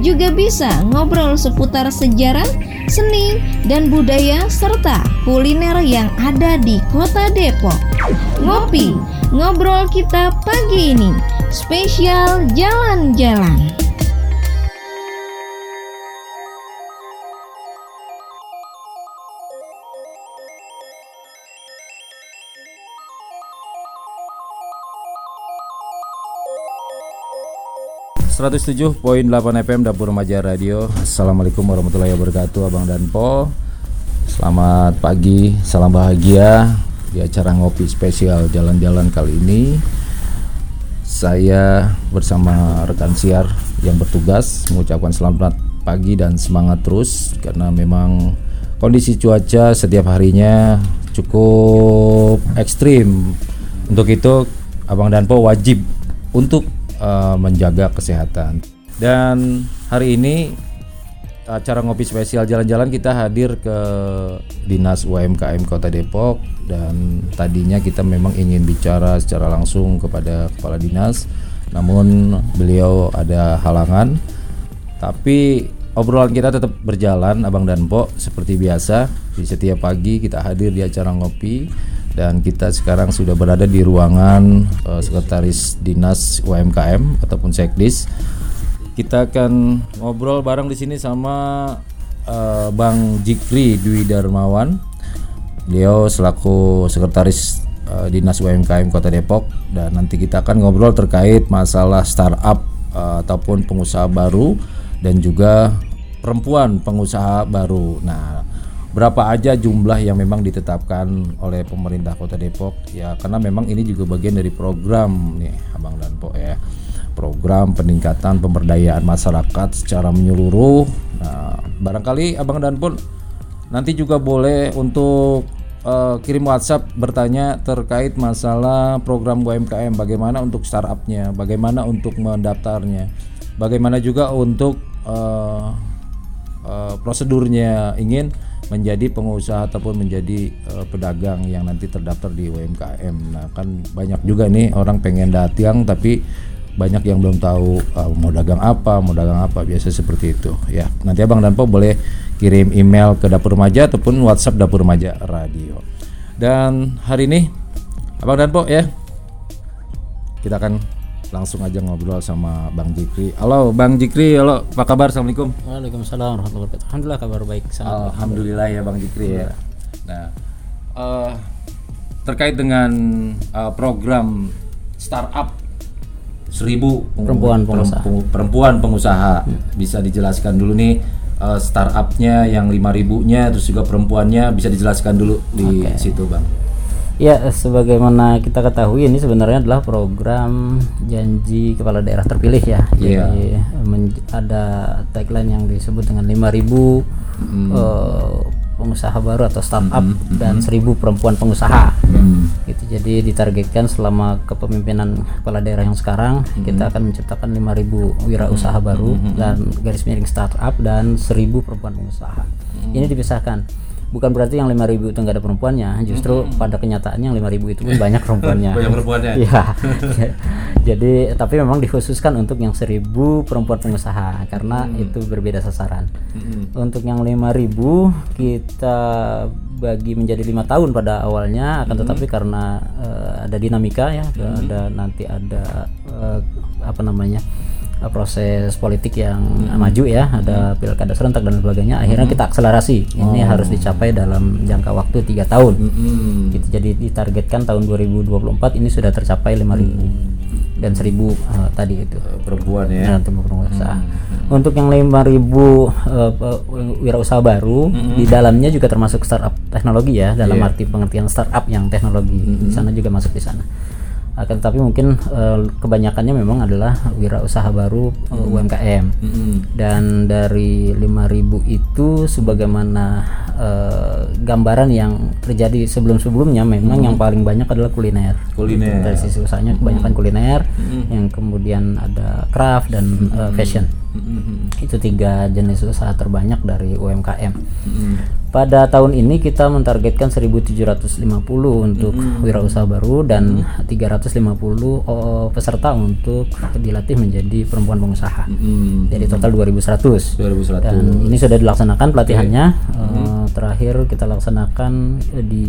juga bisa ngobrol seputar sejarah, seni, dan budaya serta kuliner yang ada di Kota Depok. Ngopi, ngobrol kita pagi ini, spesial jalan-jalan. 107.8 FM Dapur Remaja Radio. Assalamualaikum warahmatullahi wabarakatuh Abang dan Po. Selamat pagi, salam bahagia. Di acara ngopi spesial jalan-jalan kali ini Saya bersama rekan siar yang bertugas Mengucapkan selamat pagi dan semangat terus Karena memang kondisi cuaca setiap harinya cukup ekstrim. Untuk itu Abang dan Po wajib untuk uh, menjaga kesehatan. Dan hari ini acara ngopi spesial jalan-jalan kita hadir ke Dinas UMKM Kota Depok. Dan tadinya kita memang ingin bicara secara langsung kepada kepala dinas. Namun beliau ada halangan. Tapi obrolan kita tetap berjalan Abang dan Po seperti biasa di setiap pagi kita hadir di acara ngopi dan kita sekarang sudah berada di ruangan uh, sekretaris dinas UMKM ataupun sekdis. Kita akan ngobrol bareng di sini sama uh, Bang Jikri Dwi Darmawan. Beliau selaku sekretaris uh, dinas UMKM Kota Depok dan nanti kita akan ngobrol terkait masalah startup uh, ataupun pengusaha baru dan juga perempuan pengusaha baru. Nah, berapa aja jumlah yang memang ditetapkan oleh pemerintah Kota Depok? Ya karena memang ini juga bagian dari program nih Abang dan Po ya. Program peningkatan pemberdayaan masyarakat secara menyeluruh. Nah barangkali Abang dan pun nanti juga boleh untuk uh, kirim WhatsApp bertanya terkait masalah program UMKM. Bagaimana untuk startupnya? Bagaimana untuk mendaftarnya? Bagaimana juga untuk uh, uh, prosedurnya? Ingin menjadi pengusaha ataupun menjadi uh, pedagang yang nanti terdaftar di UMKM. Nah, kan banyak juga nih orang pengen datang tapi banyak yang belum tahu uh, mau dagang apa, mau dagang apa, biasa seperti itu. Ya, nanti Abang dan Po boleh kirim email ke Dapur Remaja ataupun WhatsApp Dapur Remaja Radio. Dan hari ini Abang dan Po ya kita akan langsung aja ngobrol sama Bang Jikri. Halo Bang Jikri, halo apa kabar? Assalamualaikum. Waalaikumsalam warahmatullahi wabarakatuh. Alhamdulillah kabar baik. Sangat Alhamdulillah ya Bang Jikri ya. Nah, uh, terkait dengan uh, program startup seribu perempuan pengusaha, perempuan pengusaha hmm. bisa dijelaskan dulu nih uh, startupnya yang lima ribunya terus juga perempuannya bisa dijelaskan dulu di okay. situ bang. Ya, sebagaimana kita ketahui ini sebenarnya adalah program janji kepala daerah terpilih ya. Yeah. Jadi ada tagline yang disebut dengan 5000 mm. uh, pengusaha baru atau startup mm -hmm. dan 1000 perempuan pengusaha. Mm. Gitu. Jadi ditargetkan selama kepemimpinan kepala daerah yang sekarang mm. kita akan menciptakan 5000 wirausaha mm. baru mm. dan garis miring startup dan 1000 perempuan pengusaha. Mm. Ini dipisahkan bukan berarti yang 5000 itu nggak ada perempuannya justru hmm. pada kenyataannya yang 5000 itu pun banyak perempuannya banyak perempuannya ya jadi tapi memang dikhususkan untuk yang 1000 perempuan pengusaha karena hmm. itu berbeda sasaran hmm. untuk yang 5000 kita bagi menjadi lima tahun pada awalnya akan hmm. tetapi karena uh, ada dinamika ya hmm. ada nanti ada uh, apa namanya proses politik yang hmm. maju ya ada pilkada serentak dan sebagainya akhirnya hmm. kita akselerasi ini oh. harus dicapai dalam jangka waktu tiga tahun hmm. gitu jadi ditargetkan tahun 2024 ini sudah tercapai 5000 hmm. dan 1000 uh, tadi itu perempuan ya perempuan hmm. untuk yang 5000 uh, wirausaha baru hmm. di dalamnya juga termasuk startup teknologi ya dalam yeah. arti pengertian startup yang teknologi hmm. di sana juga masuk di sana akan tetapi mungkin eh, kebanyakannya memang adalah wirausaha baru eh, UMKM dan dari 5000 itu sebagaimana eh, gambaran yang terjadi sebelum-sebelumnya memang yang paling banyak adalah kuliner. Kuliner. dari sisi usahanya kebanyakan kuliner yang kemudian ada craft dan eh, fashion itu tiga jenis usaha terbanyak dari UMKM pada tahun ini kita mentargetkan 1750 untuk wirausaha baru dan 350 oh, peserta untuk dilatih menjadi perempuan pengusaha. Jadi total 2100 2100 dan ini sudah dilaksanakan pelatihannya. Eh, terakhir kita laksanakan di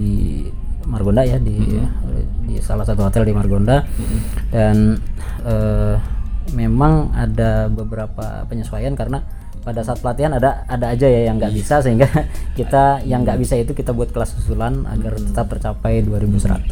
Margonda ya di di salah satu hotel di Margonda. Dan eh, memang ada beberapa penyesuaian karena pada saat pelatihan ada ada aja ya yang nggak bisa sehingga kita yang nggak bisa itu kita buat kelas susulan agar tetap tercapai 2100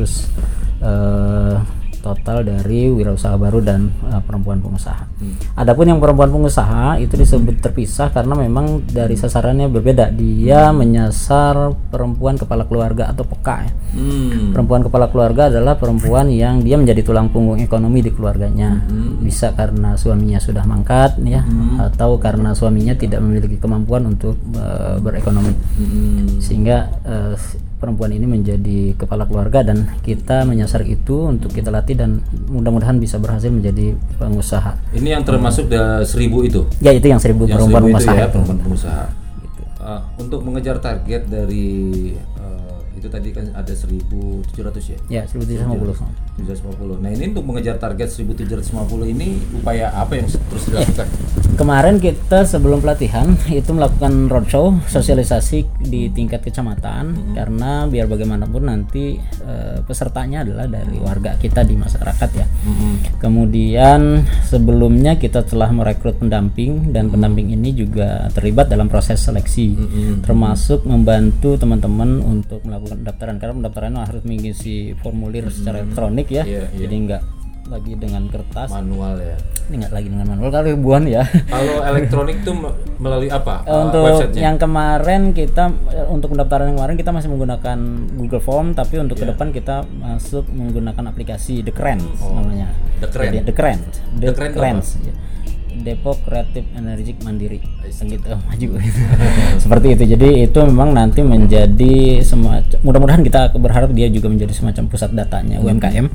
eh, total dari wirausaha baru dan eh, perempuan pengusaha. Adapun yang perempuan pengusaha itu disebut terpisah karena memang dari sasarannya berbeda. Dia menyasar perempuan kepala keluarga atau PK ya. Hmm. Perempuan kepala keluarga adalah perempuan yang dia menjadi tulang punggung ekonomi di keluarganya. Bisa karena suaminya sudah mangkat ya atau karena suaminya tidak memiliki kemampuan untuk eh, berekonomi. Sehingga eh, perempuan ini menjadi kepala keluarga dan kita menyasar itu untuk kita latih dan mudah-mudahan bisa berhasil menjadi pengusaha. Ini yang termasuk dari seribu itu. Ya itu yang seribu Yang perempuan seribu itu pengusaha. ya, perempuan pengusaha. Uh, untuk mengejar target dari itu tadi kan ada 1700 ya. Ya 1750. 750. Nah, ini untuk mengejar target 1750 ini upaya apa yang terus dilakukan? Kemarin kita sebelum pelatihan itu melakukan roadshow sosialisasi di tingkat kecamatan karena biar bagaimanapun nanti eh, pesertanya adalah dari warga kita di masyarakat ya. Kemudian sebelumnya kita telah merekrut pendamping dan pendamping ini juga terlibat dalam proses seleksi termasuk membantu teman-teman untuk melakukan pendaftaran karena pendaftaran harus mengisi formulir secara elektronik ya. Iya, iya. Jadi enggak lagi dengan kertas, Manual ya. ini enggak lagi dengan manual kalau ribuan ya. Kalau elektronik tuh me- melalui apa? Uh, untuk websitenya? yang kemarin kita eh, untuk pendaftaran yang kemarin kita masih menggunakan Google Form tapi untuk Iya. ke depan kita masuk menggunakan aplikasi The namanya. Oh, The Crans. Jadi, The Crans. The, The ya. Depok Kreatif Energik Mandiri. Gitu maju. Seperti itu. Jadi itu memang nanti menjadi semacam mudah-mudahan kita berharap dia juga menjadi semacam pusat datanya Mm-hmm. UMKM.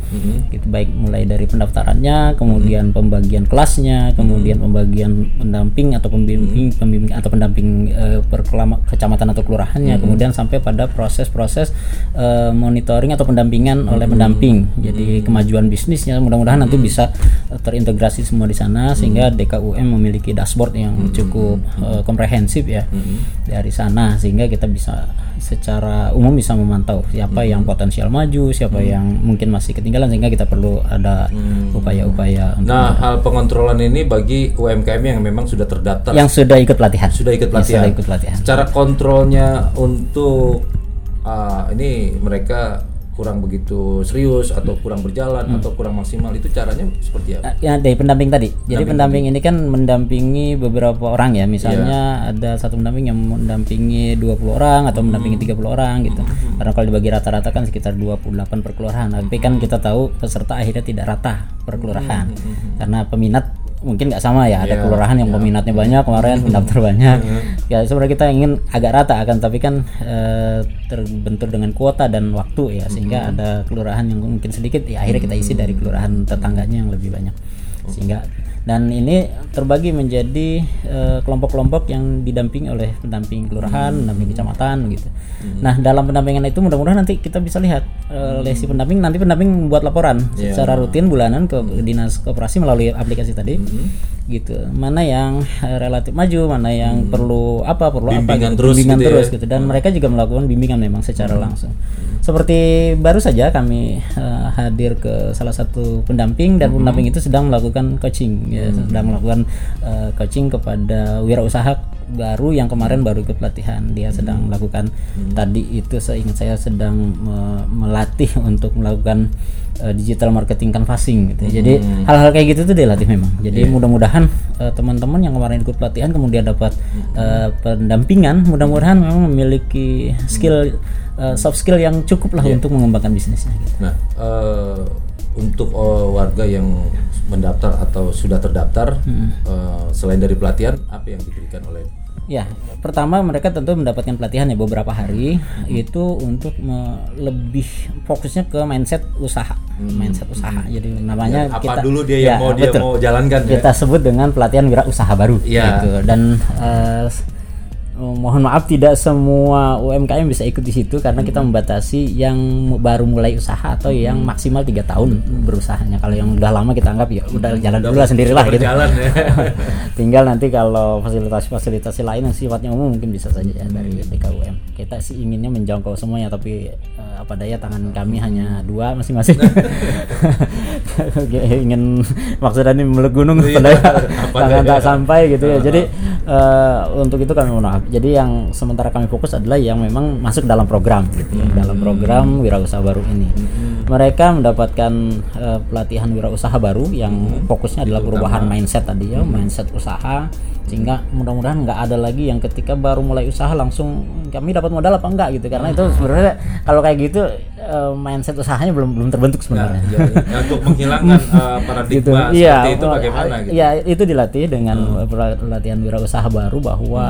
Gitu baik mulai dari pendaftarannya, kemudian pembagian kelasnya, kemudian pembagian pendamping atau pembimbing, pembimbing atau pendamping eh, per kelama- kecamatan atau kelurahannya, kemudian sampai pada proses-proses eh, monitoring atau pendampingan oleh pendamping. Jadi kemajuan bisnisnya mudah-mudahan nanti bisa eh, terintegrasi semua di sana sehingga DKUM memiliki dashboard yang cukup eh, komprehensif ya dari sana sehingga kita bisa secara umum bisa memantau siapa yang potensial maju, siapa yang mungkin masih ketinggalan sehingga kita perlu ada upaya-upaya untuk Nah, hal pengontrolan ini bagi UMKM yang memang sudah terdaftar. Yang sudah ikut pelatihan. sudah ikut Yang pelatihan. sudah ikut pelatihan. Secara kontrolnya untuk ah, ini mereka kurang begitu serius atau kurang berjalan Hmm. atau kurang maksimal itu caranya seperti apa? Ya dari pendamping tadi. Jadi pendamping ini kan mendampingi beberapa orang ya. Misalnya ada satu pendamping yang mendampingi 20 orang atau mendampingi 30 orang gitu. Karena kalau dibagi rata-rata kan sekitar 28 per kelurahan. Tapi kan kita tahu peserta akhirnya tidak rata per kelurahan. Karena peminat mungkin nggak sama ya. Ada kelurahan yang peminatnya banyak kemarin pendaftar banyak. Ya sebenarnya kita ingin agak rata akan tapi kan eh, terbentur dengan kuota dan waktu ya sehingga ada kelurahan yang mungkin sedikit ya akhirnya kita isi dari kelurahan tetangganya yang lebih banyak. Sehingga dan ini terbagi menjadi eh, kelompok-kelompok yang didampingi oleh pendamping kelurahan, pendamping kecamatan gitu. Nah dalam pendampingan itu mudah-mudahan nanti kita bisa lihat eh, oleh si pendamping nanti pendamping membuat laporan secara rutin bulanan ke dinas koperasi melalui aplikasi tadi gitu. Mana yang eh, relatif maju, mana yang perlu apa perlu Bimbingan apa gitu. terus bimbingan gitu ya. terus gitu. Dan mereka juga melakukan bimbingan memang secara langsung. Seperti baru saja kami eh, hadir ke salah satu pendamping dan pendamping itu sedang melakukan coaching ya, sedang melakukan eh, coaching kepada wirausaha baru yang kemarin baru ikut pelatihan. Dia sedang melakukan tadi itu seingat saya sedang me- melatih untuk melakukan eh, digital marketing canvassing gitu. ya. Jadi hal-hal kayak gitu tuh dilatih memang. Jadi mudah-mudahan eh, teman-teman yang kemarin ikut pelatihan kemudian dapat eh, pendampingan, mudah-mudahan memang memiliki skill eh, soft skill yang cukup lah untuk mengembangkan bisnisnya gitu. Nah, eh, untuk eh, warga yang mendaftar atau sudah terdaftar eh, selain dari pelatihan apa yang diberikan oleh Ya, pertama mereka tentu mendapatkan pelatihan ya beberapa hari itu untuk lebih fokusnya ke mindset usaha, mindset usaha. Jadi namanya Hmm. apa kita dulu dia ya, yang mau dia betul. mau jalankan ya kita sebut dengan pelatihan wira usaha baru Iya. gitu. Dan eh, mohon maaf tidak semua UMKM bisa ikut di situ karena kita Hmm. membatasi yang baru mulai usaha atau yang maksimal tiga tahun berusahanya. Kalau yang udah lama kita anggap ya udah jalan dulu lah sendirilah gitu. ya. Tinggal nanti kalau fasilitas-fasilitas lain yang sifatnya umum mungkin bisa saja ya dari DKUM. Kita sih inginnya menjangkau semuanya tapi eh, apa daya tangan kami hanya dua masing-masing. ingin maksudnya ini meluk gunung Iya, pada apa tangan tak sampai gitu ya. Jadi eh, untuk itu kami mohon maaf. Jadi yang sementara kami fokus adalah yang memang masuk dalam program gitu ya, dalam program wirausaha baru ini. Mereka mendapatkan eh, pelatihan wirausaha baru yang fokusnya adalah perubahan mindset tadi ya, mindset usaha. Sehingga mudah-mudahan nggak ada lagi yang ketika baru mulai usaha langsung kami dapat modal apa enggak? gitu. Karena itu sebenarnya kalau kayak gitu eh, mindset usahanya belum belum terbentuk sebenarnya. Ya, ya, untuk menghilangkan eh, paradigma Iya, seperti itu oh, bagaimana gitu. Iya, itu dilatih dengan pelatihan wirausaha baru bahwa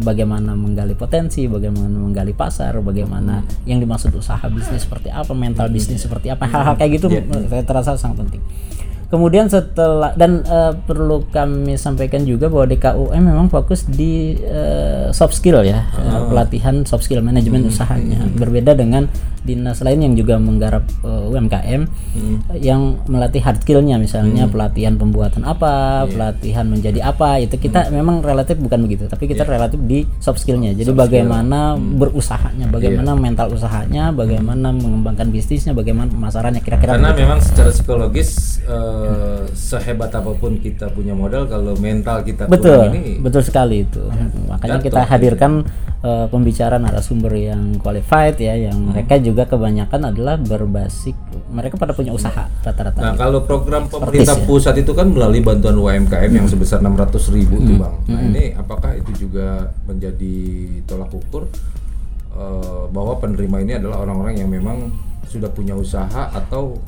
bagaimana menggali potensi, bagaimana menggali pasar, bagaimana yang dimaksud usaha bisnis seperti apa, mental bisnis seperti apa, hal-hal kayak gitu saya terasa sangat penting. Kemudian setelah dan eh, perlu kami sampaikan juga bahwa DKUM memang fokus di eh, soft skill ya, eh, pelatihan soft skill manajemen usahanya. Berbeda dengan dinas lain yang juga menggarap eh, UMKM yang melatih hard skillnya misalnya pelatihan pembuatan apa, pelatihan menjadi apa itu kita memang relatif bukan begitu, tapi kita relatif di soft skillnya. Jadi bagaimana berusahanya, bagaimana mental usahanya, bagaimana mengembangkan bisnisnya, bagaimana pemasarannya kira-kira Karena begitu. memang secara psikologis eh, sehebat apa pun kita punya modal kalau mental kita betul kurang ini betul sekali itu makanya Jatuh. kita hadirkan eh, pembicara narasumber yang qualified ya yang Hmm. mereka juga kebanyakan adalah berbasis mereka pada punya usaha rata-rata Nah gitu. kalau program pemerintah ya. pusat itu kan melalui bantuan UMKM yang sebesar 600 ribu Hmm. tuh bang. Nah ini apakah itu juga menjadi tolak ukur eh, bahwa penerima ini adalah orang-orang yang memang sudah punya usaha atau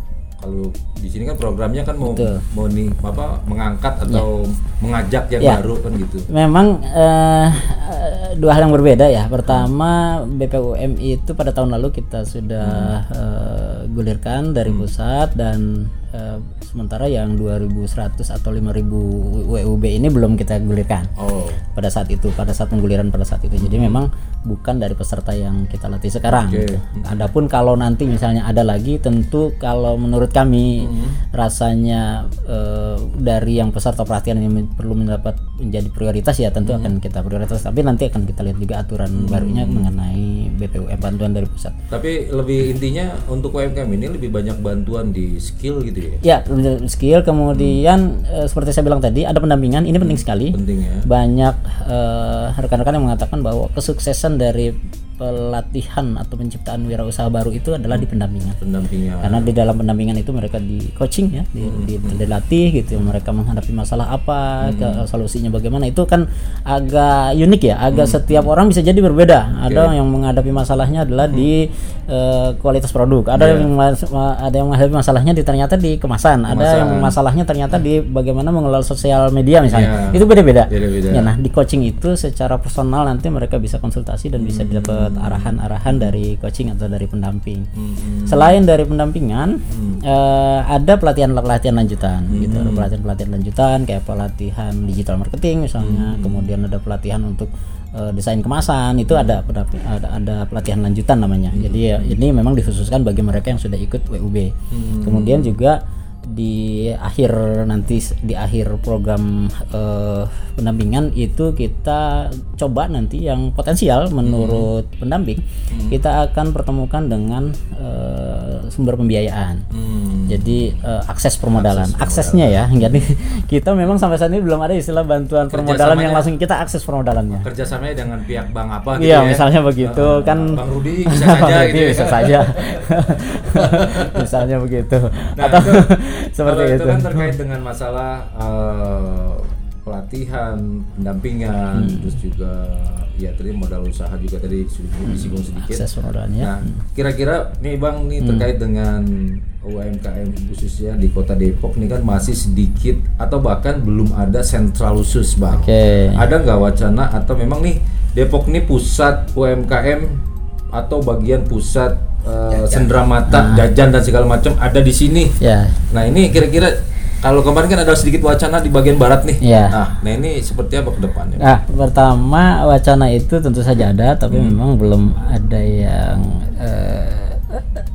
kalau di sini kan programnya kan mau Betul. mau nih apa mengangkat atau mengajak yang Ya. baru kan gitu. Memang eh, eh, dua hal yang berbeda ya. Pertama BPUM itu pada tahun lalu kita sudah eh, gulirkan dari pusat dan eh, sementara yang 2100 atau 5000 WUB ini belum kita gulirkan. Oh. Pada saat itu pada saat pengguliran pada saat itu. Jadi memang bukan dari peserta yang kita latih sekarang. Gitu. Adapun kalau nanti misalnya ada lagi tentu kalau menurut kami rasanya eh, dari yang peserta pelatihan yang perlu mendapat menjadi prioritas ya tentu akan kita prioritas. Tapi nanti akan kita lihat juga aturan barunya mengenai BPUM bantuan dari pusat tapi lebih intinya untuk UMKM ini lebih banyak bantuan di skill gitu ya. ya skill kemudian eh, seperti saya bilang tadi ada pendampingan ini penting sekali Penting ya. banyak eh, rekan-rekan yang mengatakan bahwa kesuksesan dari pelatihan atau penciptaan wirausaha baru itu adalah di pendampingan. Pendampingan. karena di dalam pendampingan itu mereka di coaching ya di, di- dilatih gitu mereka menghadapi masalah apa ke- solusinya bagaimana. Itu kan agak unik ya agak setiap orang bisa jadi berbeda. Ada yang menghadapi masalahnya adalah di eh, kualitas produk. Ada yang mas- ma- ada yang menghadapi masalahnya di ternyata di kemasan, ada yang masalahnya ternyata di bagaimana mengelola sosial media misalnya. Ya. itu beda-beda. Ya, nah di coaching itu secara personal nanti mereka bisa konsultasi dan bisa dapat arahan-arahan dari coaching atau dari pendamping. Selain dari pendampingan, eh, ada pelatihan-pelatihan lanjutan, gitu. Ada pelatihan-pelatihan lanjutan kayak pelatihan digital marketing misalnya, kemudian ada pelatihan untuk eh, desain kemasan. Itu ada, pendamping- ada ada pelatihan lanjutan namanya. Jadi ya, ini memang dikhususkan bagi mereka yang sudah ikut WUB. Kemudian juga di akhir nanti di akhir program eh, pendampingan itu kita coba nanti yang potensial menurut pendamping kita akan pertemukan dengan eh, sumber pembiayaan. Hmm. Jadi eh, akses permodalan, aksesnya ya. Jadi kita memang sampai saat ini belum ada istilah bantuan permodalan yang langsung kita akses permodalannya. kerjasamanya dengan pihak bank apa gitu Iya, ya. misalnya begitu Eh, kan Bang Rudi bisa saja gitu ya. bisa saja. misalnya begitu. Nah, Atau itu, seperti kalau itu. kan terkait dengan masalah eh, pelatihan, pendampingan, Hmm. terus juga ya tadi modal usaha juga tadi sudah disinggung sedikit. akses permodalannya. Nah, kira-kira nih Bang nih terkait dengan UMKM khususnya di Kota Depok ini kan masih sedikit atau bahkan belum ada sentral khusus bang. Oke. Ada nggak wacana atau memang nih Depok ini pusat UMKM atau bagian pusat uh, senderamata jajan dan segala macam ada di sini. Ya. Nah ini kira-kira kalau kemarin kan ada sedikit wacana di bagian barat nih. Iya. Nah, nah ini seperti apa ke depannya? Nah, pertama wacana itu tentu saja ada, tapi Hmm. memang belum ada yang eh,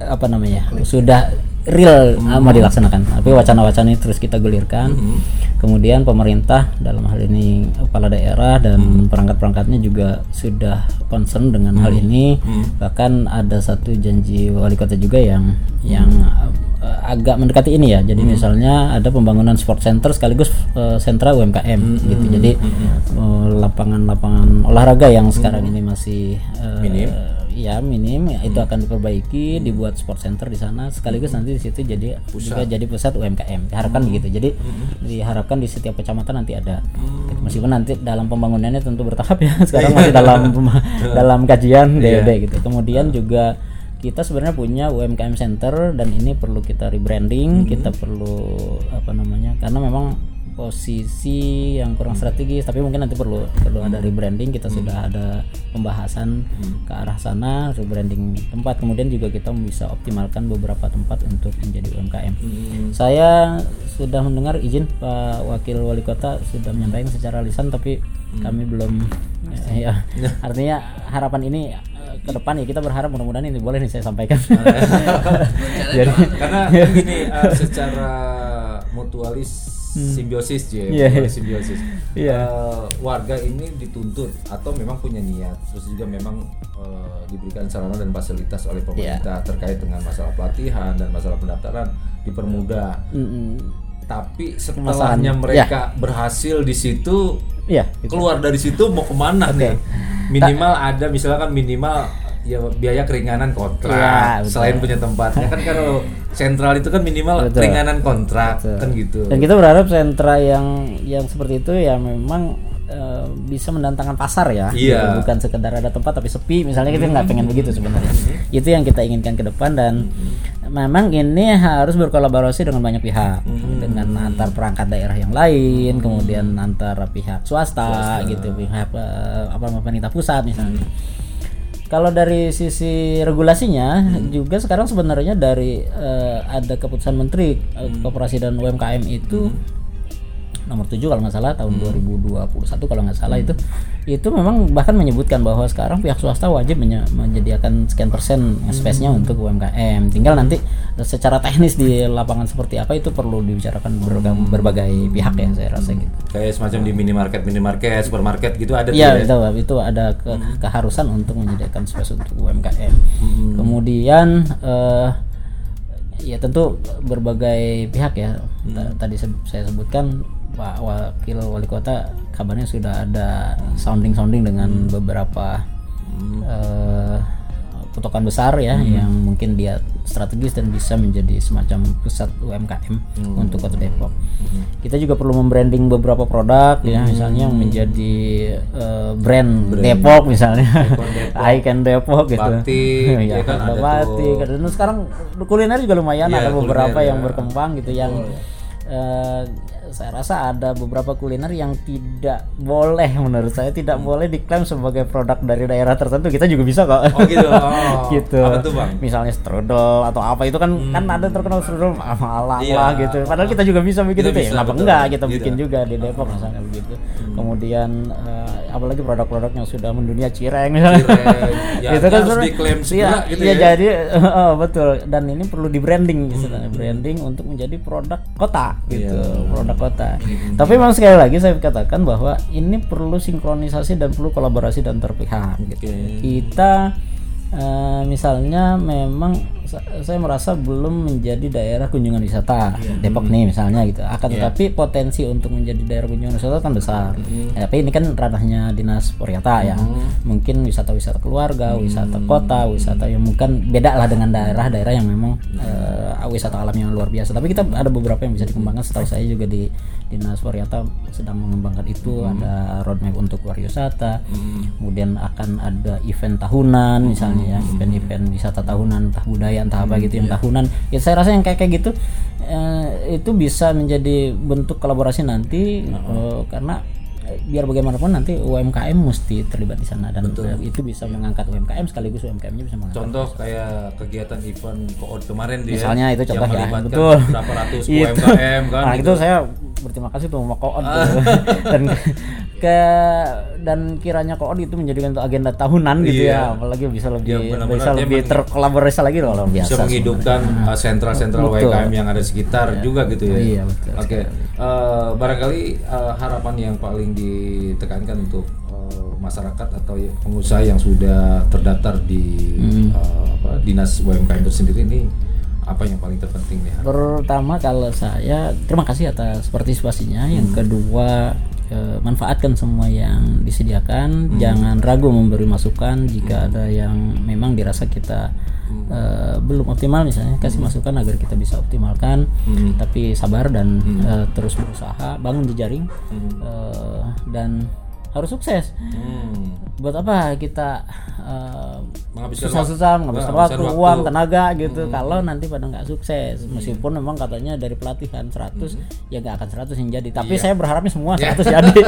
apa namanya sudah real Hmm. mau dilaksanakan. Tapi wacana-wacana itu terus kita gulirkan. Hmm. Kemudian pemerintah dalam hal ini kepala daerah dan Hmm. perangkat-perangkatnya juga sudah concern dengan hal ini. Hmm. Bahkan ada satu janji wali kota juga yang yang eh, agak mendekati ini ya. Jadi Hmm. misalnya ada pembangunan sport center sekaligus eh, sentra UMKM Hmm. gitu. Jadi eh, lapangan-lapangan olahraga yang sekarang ini masih eh, Minim. Ya minim. Ya, itu akan diperbaiki dibuat sport center di sana. Sekaligus nanti di situ jadi juga jadi pusat UMKM diharapkan begitu. Jadi diharapkan di setiap kecamatan nanti ada. Meskipun nanti dalam pembangunannya tentu bertahap ya. Sekarang masih dalam dalam kajian DOD gitu. Kemudian juga kita sebenarnya punya UMKM Center dan ini perlu kita rebranding kita perlu apa namanya karena memang posisi yang kurang strategis tapi mungkin nanti perlu perlu ada rebranding kita sudah ada pembahasan ke arah sana rebranding tempat. Kemudian juga kita bisa optimalkan beberapa tempat untuk menjadi UMKM saya sudah mendengar izin Pak Wakil Wali Kota sudah menyampaikan secara lisan tapi kami belum ya artinya harapan ini eh, ke depan ya kita berharap mudah-mudahan ini boleh nih saya sampaikan. Jadi Karena gini uh, secara mutualis simbiosis ya, Iya, iya. simbiosis. Iya. Uh, warga ini dituntut atau memang punya niat, terus juga memang uh, diberikan sarana dan fasilitas oleh pemerintah Iya. terkait dengan masalah pelatihan dan masalah pendaftaran dipermudah. Mm-mm. Tapi setelahnya mereka berhasil di situ, Iya, gitu. keluar dari situ mau ke mana nih? Minimal ada misalkan minimal ya biaya keringanan kontrak betul. selain punya tempatnya kan kalau sentral itu kan minimal Betul. keringanan kontrak Betul. kan gitu. Dan kita berharap sentra yang yang seperti itu ya memang eh, bisa mendatangkan pasar ya, Iya. gitu. bukan sekedar ada tempat tapi sepi. Misalnya kita nggak pengen begitu sebenarnya. Itu yang kita inginkan ke depan dan memang ini harus berkolaborasi dengan banyak pihak, dengan antar perangkat daerah yang lain, kemudian antara pihak swasta, gitu, pihak eh, apa pemerintah pusat misalnya. Kalau dari sisi regulasinya juga sekarang sebenarnya dari eh, ada keputusan Menteri eh, Koperasi dan UMKM itu nomor 7 kalau nggak salah tahun 2021 kalau nggak salah itu itu memang bahkan menyebutkan bahwa sekarang pihak swasta wajib menye- menyediakan sekian persen space-nya untuk UMKM. Tinggal nanti secara teknis di lapangan seperti apa itu perlu dibicarakan berbagai, berbagai pihak ya saya rasa gitu. Kayak semacam di minimarket, minimarket, supermarket gitu ada Iya ya. itu itu ada ke- keharusan untuk menyediakan space untuk UMKM. Kemudian eh, ya tentu berbagai pihak ya. Ta- Tadi saya sebutkan Pak Wakil Wali Kota kabarnya sudah ada sounding sounding dengan beberapa eh, potokan besar ya yang mungkin dia strategis dan bisa menjadi semacam pusat UMKM untuk Kota Depok. Kita juga perlu membranding beberapa produk ya misalnya yang menjadi eh, brand, Depok misalnya. Icon Depok gitu. Batik, ya kan ada batik. tuh. Dan sekarang kuliner juga lumayan Iya, ada beberapa kuliner, yang ya. berkembang gitu yang eh, saya rasa ada beberapa kuliner yang tidak boleh menurut saya tidak boleh diklaim sebagai produk dari daerah tertentu kita juga bisa kok Oh gitu. Oh. gitu Apa tuh, Bang? misalnya strudel atau apa itu kan kan ada terkenal strudel ah, Malang Iya. lah gitu padahal kita juga bisa bikin Kita itu ya kenapa betul. enggak kita Gitu. bikin juga di Depok misalnya begitu kemudian eh, apalagi produk-produk yang sudah mendunia cireng misalnya Cireng. Ya, itu harus sebenarnya- diklaim iya, gitu iya, ya. jadi oh, betul dan ini perlu di branding gitu branding untuk menjadi produk kota gitu Iya. produk kota tapi memang sekali lagi saya katakan bahwa ini perlu sinkronisasi dan perlu kolaborasi dan terpihak gitu. Oke. kita eh, misalnya memang saya merasa belum menjadi daerah kunjungan wisata Depok nih misalnya gitu. Akan tetapi potensi untuk menjadi daerah kunjungan wisata kan besar. Ya, tapi ini kan ranahnya dinas pariwisata ya. Mungkin wisata-wisata keluarga wisata kota wisata yang mungkin beda lah dengan daerah-daerah yang memang eh, wisata alam yang luar biasa. Tapi kita ada beberapa yang bisa dikembangkan. Setahu saya juga di dinas pariwisata sedang mengembangkan itu. Ada roadmap untuk pariwisata. Kemudian akan ada event tahunan misalnya ya. Event-event wisata tahunan entah budaya entah apa gitu yang tahunan. Ya saya rasa yang kayak kayak gitu eh, itu bisa menjadi bentuk kolaborasi nanti eh, karena biar bagaimanapun nanti UMKM mesti terlibat di sana dan eh, itu bisa mengangkat UMKM sekaligus UMKM-nya bisa mengangkat Contoh kayak kegiatan event koord kemarin dia misalnya itu contoh ya betul berapa ratus Itu. UMKM kan nah gitu. itu saya berterima kasih tuh sama tuh. dan ke dan kiranya Koon itu menjadikan agenda tahunan gitu Iya. ya apalagi bisa lebih Ya, benar-benar bisa dia lebih terkolaborasi lagi loh luar biasa bisa menghidupkan uh, sentral-sentral Betul. UMKM yang ada di sekitar juga gitu ya. Iya, betul Oke, Uh, barangkali uh, harapan yang paling ditekankan untuk uh, masyarakat atau ya pengusaha yang sudah terdaftar di Hmm. uh, apa, dinas UMKM tersendiri ini apa yang paling terpenting nih? Pertama kalau saya terima kasih atas partisipasinya. Yang kedua eh, manfaatkan semua yang disediakan. Jangan ragu memberi masukan jika ada yang memang dirasa kita eh, belum optimal misalnya kasih masukan agar kita bisa optimalkan. Tapi sabar dan eh, terus berusaha bangun jejaring eh, dan harus sukses. Hmm. Buat apa kita Menghabiskan susah-susah menghabiskan menghabiskan waktu, waktu. uang, tenaga gitu. Kalau nanti pada nggak sukses meskipun memang katanya dari pelatihan 100 ya nggak akan 100 yang jadi. Tapi saya berharapnya semua 100 jadi.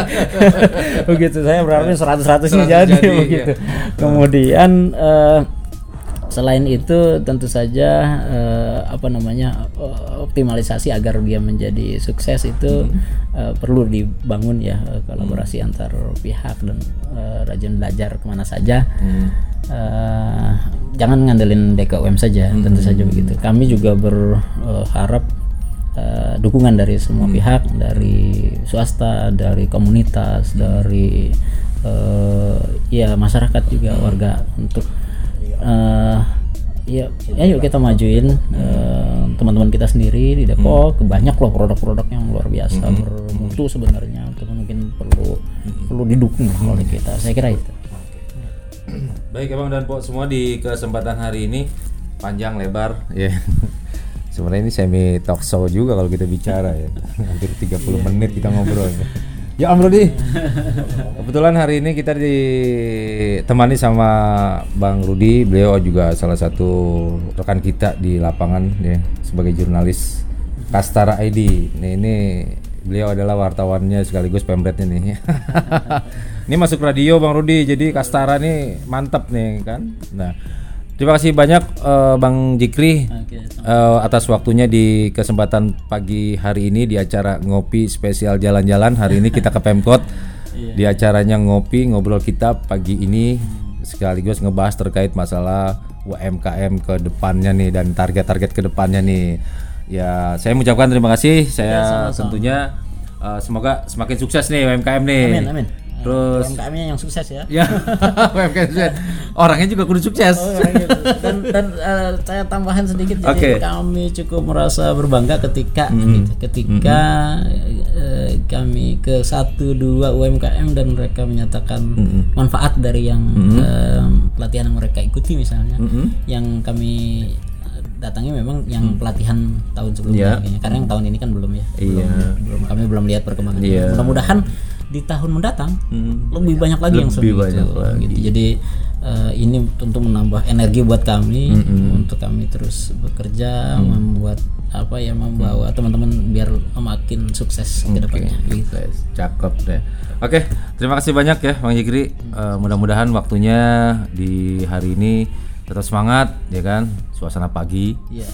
Begitu saya berharapnya 100 100 yang 100 jadi, jadi, begitu. Kemudian eh, selain itu tentu saja eh, apa namanya eh, optimalisasi agar dia menjadi sukses itu eh, perlu dibangun ya kolaborasi antar pihak dan eh, rajin belajar ke mana saja. Eh, jangan ngandelin DKUM saja tentu saja begitu. Kami juga berharap eh, dukungan dari semua pihak dari swasta dari komunitas dari eh, ya masyarakat juga warga untuk eh, ya ayo kita majuin eh, teman-teman kita sendiri di Depok. Banyak loh produk-produk yang luar biasa bermutu sebenarnya. Itu mungkin perlu perlu didukung oleh kita. Saya kira itu. Baik Abang dan Pok semua di kesempatan hari ini panjang lebar ya. Sebenarnya ini semi talk show juga kalau kita bicara ya. Hampir 30 menit kita ngobrol. Ya Om Rudi. Kebetulan hari ini kita ditemani sama Bang Rudi. Beliau juga salah satu rekan kita di lapangan ya sebagai jurnalis Kastara ID. Nih ini beliau adalah wartawannya sekaligus pemretnya nih. ini masuk radio Bang Rudi. Jadi Kastara nih mantap nih kan. Nah, terima kasih banyak eh, Bang Jikri eh, atas waktunya di kesempatan pagi hari ini di acara ngopi spesial jalan-jalan. Hari ini kita ke Pemkot di acaranya ngopi ngobrol kita pagi ini sekaligus ngebahas terkait masalah UMKM ke depannya nih dan target-target ke depannya nih. Ya, saya mengucapkan terima kasih. Saya tentunya eh, semoga semakin sukses nih UMKM nih. amin amin Terus UMKM-nya yang sukses ya ya UMKM sukses. Orangnya juga kudu sukses. Oh, dan dan eh, saya tambahan sedikit jadi Oke. kami cukup merasa berbangga ketika gitu, ketika eh, kami ke satu dua UMKM dan mereka menyatakan manfaat dari yang eh, pelatihan yang mereka ikuti misalnya yang kami datangi memang yang pelatihan tahun sebelumnya kayaknya. karena yang tahun ini kan belum ya Iya. belum, belum kami belum lihat perkembangan Iya. mudah-mudahan di tahun mendatang Mm. lebih banyak lagi yang Lebih seperti banyak itu, lagi. gitu. Jadi eh, ini tentu menambah energi buat kami untuk kami terus bekerja, Mm. membuat apa ya membawa teman-teman biar makin sukses ke depannya. Gitu. Cakep deh. Oke, terima kasih banyak ya Bang Jikri. Eh, mudah-mudahan waktunya di hari ini tetap semangat ya kan. Suasana pagi. Iya.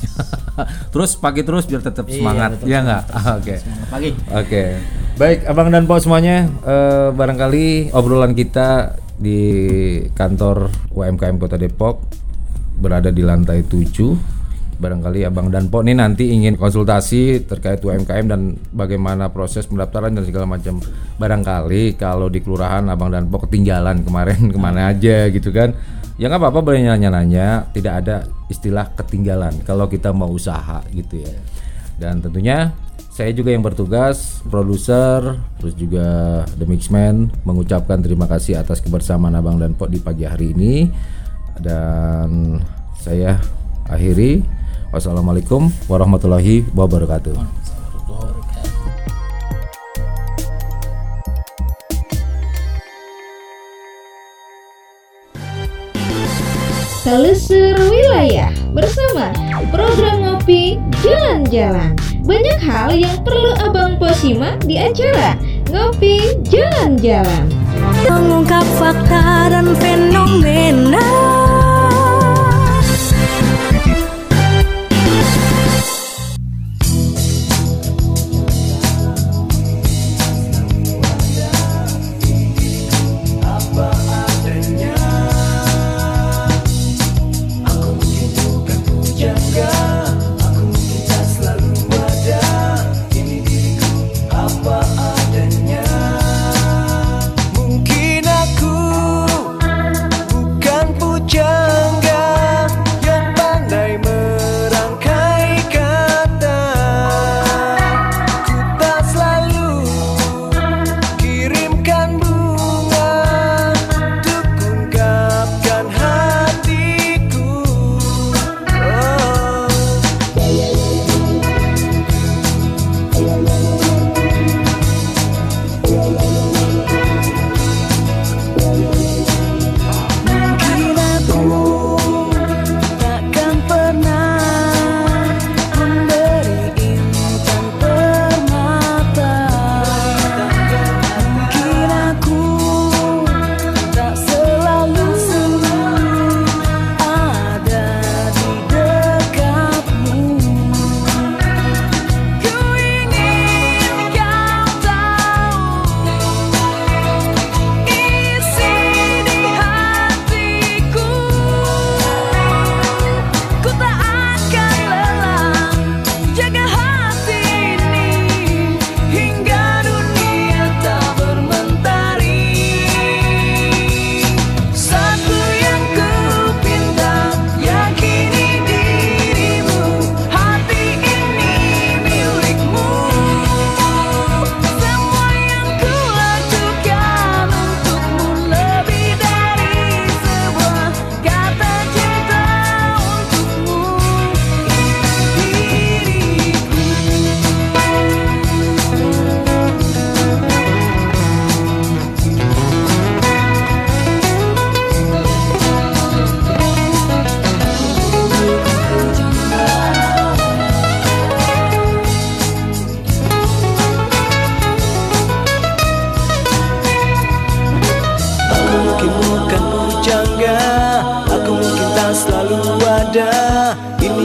terus pagi terus biar tetap Iya, semangat. Iya nggak? Ah, Oke. Selamat pagi. Oke. Baik, Abang dan Pok semuanya, eh, barangkali obrolan kita di kantor UMKM Kota Depok berada di lantai 7. Barangkali Abang dan Pok ini nanti ingin konsultasi terkait UMKM dan bagaimana proses pendaftaran dan segala macam. Barangkali kalau di kelurahan Abang dan Pok ketinggalan kemarin ke mana aja gitu kan. Ya nggak apa-apa boleh nanya-nanya, tidak ada istilah ketinggalan kalau kita mau usaha gitu ya. Dan tentunya saya juga yang bertugas, produser, terus juga The Mixman mengucapkan terima kasih atas kebersamaan Abang dan Pok di pagi hari ini. Dan saya akhiri. Wassalamualaikum warahmatullahi wabarakatuh. Telusur Wilayah bersama program ngopi jalan-jalan. Banyak hal yang perlu Abang Posima di acara Ngopi Jalan-Jalan. Mengungkap fakta dan fenomena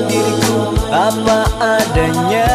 diriku apa adanya.